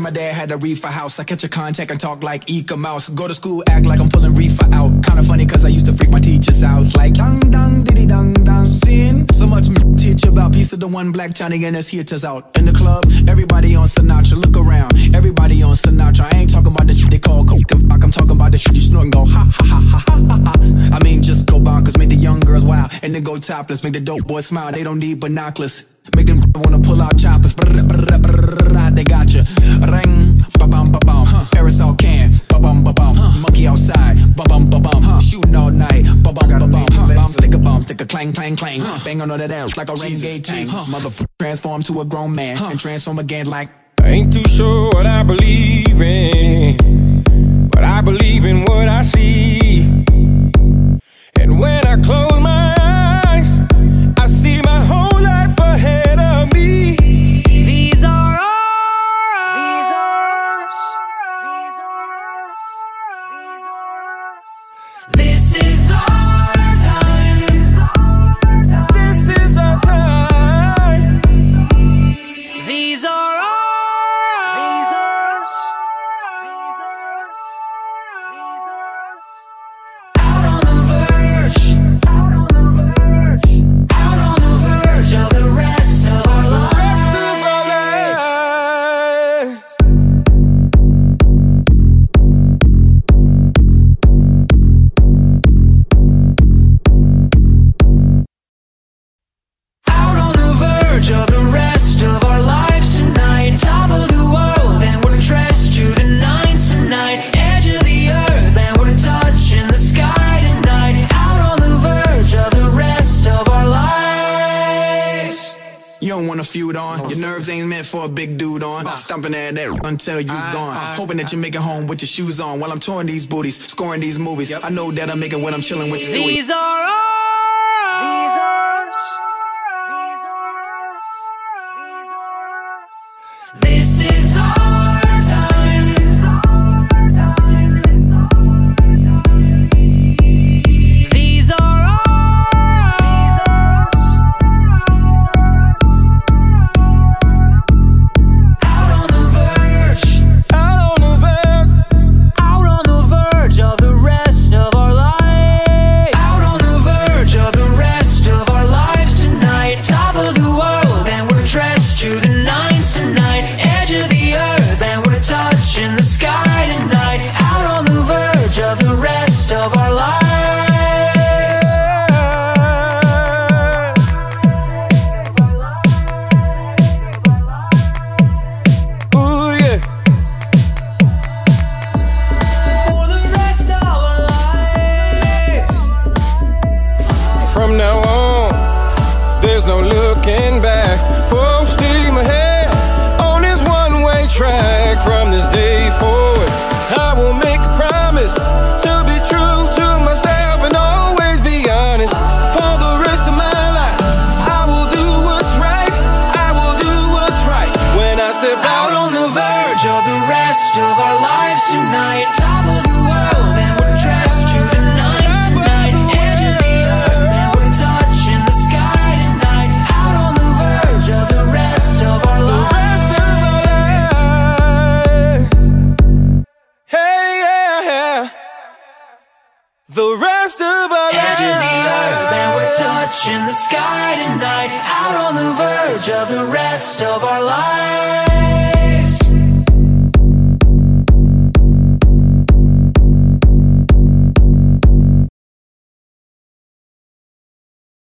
Man, my dad had a reefer house. I catch a contact and talk like Eek-A-Mouse. Go to school, act like I'm pulling reefer out. Kinda funny cause I used to freak my teachers out. Like dang dang diddy dang dang. Sin. So much m- teach about piece of the one black Johnny and his hitters out. In the club, everybody on Sinatra. Look around, everybody on Sinatra. I ain't talking about the shit they call coke and fuck. I'm talking about the shit you snort and go ha ha ha ha ha ha. Ha. I mean, just go bonkers, make the young girls wild. And then go topless, make the dope boys smile. They don't need binoculars. Make them wanna pull out choppers. Brr, brr, brr, brr, stick a bomb, stick a clang, clang, clang. Bang on all that ass like a renegade tank. Motherfucker, transform to a grown man and transform again like. I ain't too sure what I believe in, feud on. Your nerves ain't meant for a big dude on. Stomping at it until you gone. Hoping that you make it home with your shoes on while I'm touring these booties, scoring these movies. I know that I'm making when I'm chilling with Stewie. These are ours. Rest of our Edge of the earth, and we're touching the sky tonight. Out on the verge of the rest of our lives.